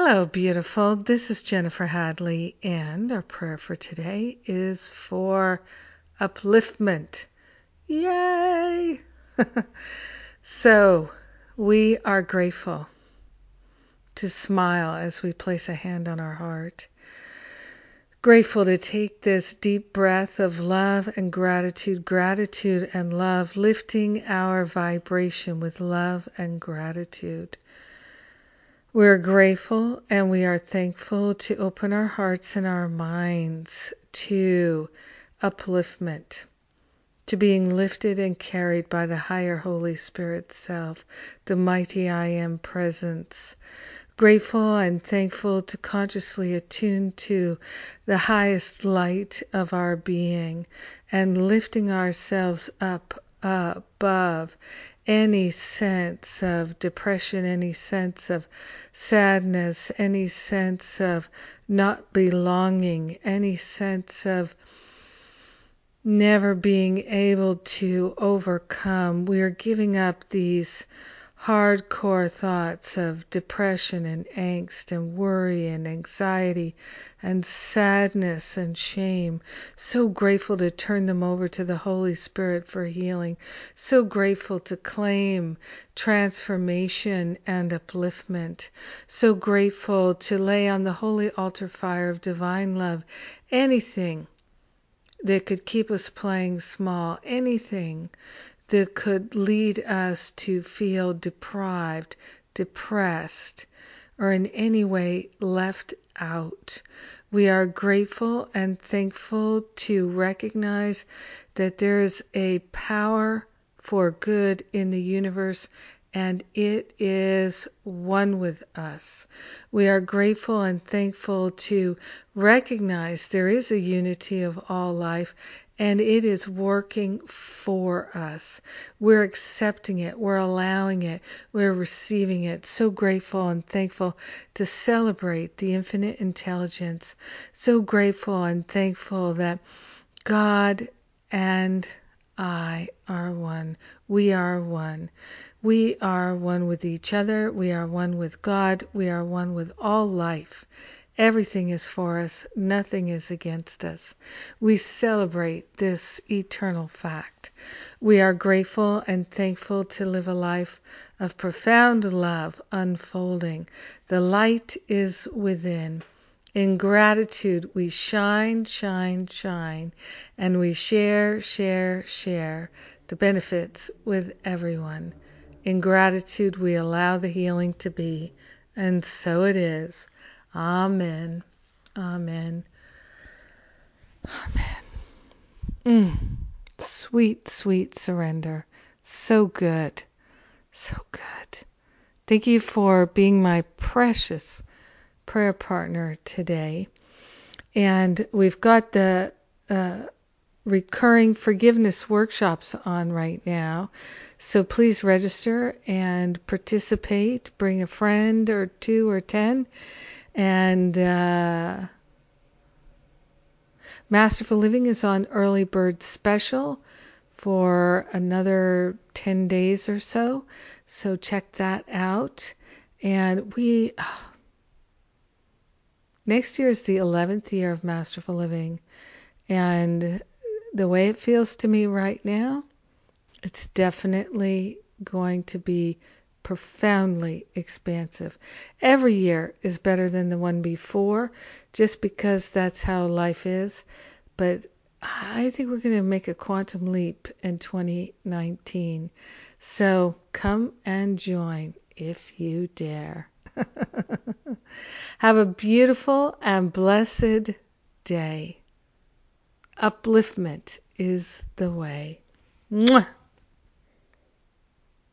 Hello, beautiful. This is Jennifer Hadley, and our prayer for today is for upliftment. Yay! so, we are grateful to smile as we place a hand on our heart. Grateful to take this deep breath of love and gratitude, gratitude and love, lifting our vibration with love and gratitude. We're grateful and we are thankful to open our hearts and our minds to upliftment, to being lifted and carried by the higher Holy Spirit self, the mighty I am presence. Grateful and thankful to consciously attune to the highest light of our being and lifting ourselves up above any sense of depression, any sense of sadness, any sense of not belonging, any sense of never being able to overcome. We are giving up these hardcore thoughts of depression and angst and worry and anxiety and sadness and shame. So grateful to turn them over to the Holy Spirit for healing. So grateful to claim transformation and upliftment. So grateful to lay on the holy altar fire of divine love anything that could keep us playing small, anything that could lead us to feel deprived, depressed, or in any way left out. We are grateful and thankful to recognize that there is a power for good in the universe and it is one with us. We are grateful and thankful to recognize there is a unity of all life and it is working for us. We're accepting it, we're allowing it, we're receiving it. So grateful and thankful to celebrate the infinite intelligence. So grateful and thankful that God and I are one. We are one. We are one with each other. We are one with God. We are one with all life. Everything is for us, nothing is against us. We celebrate this eternal fact. We are grateful and thankful to live a life of profound love unfolding. The light is within. In gratitude, we shine, shine, shine, and we share, share, share the benefits with everyone. In gratitude, we allow the healing to be, and so it is. Amen. Amen. Amen. Mm. Sweet, sweet surrender. So good. So good. Thank you for being my precious prayer partner today. And we've got the uh, recurring forgiveness workshops on right now. So please register and participate. Bring a friend or two or ten and uh, Masterful Living is on early bird special for another 10 days or so. So check that out. And we, next year is the 11th year of Masterful Living. And the way it feels to me right now, it's definitely going to be profoundly expansive. Every year is better than the one before just because that's how life is. But I think we're going to make a quantum leap in 2019. So come and join if you dare. Have a beautiful and blessed day. Upliftment is the way. Mwah!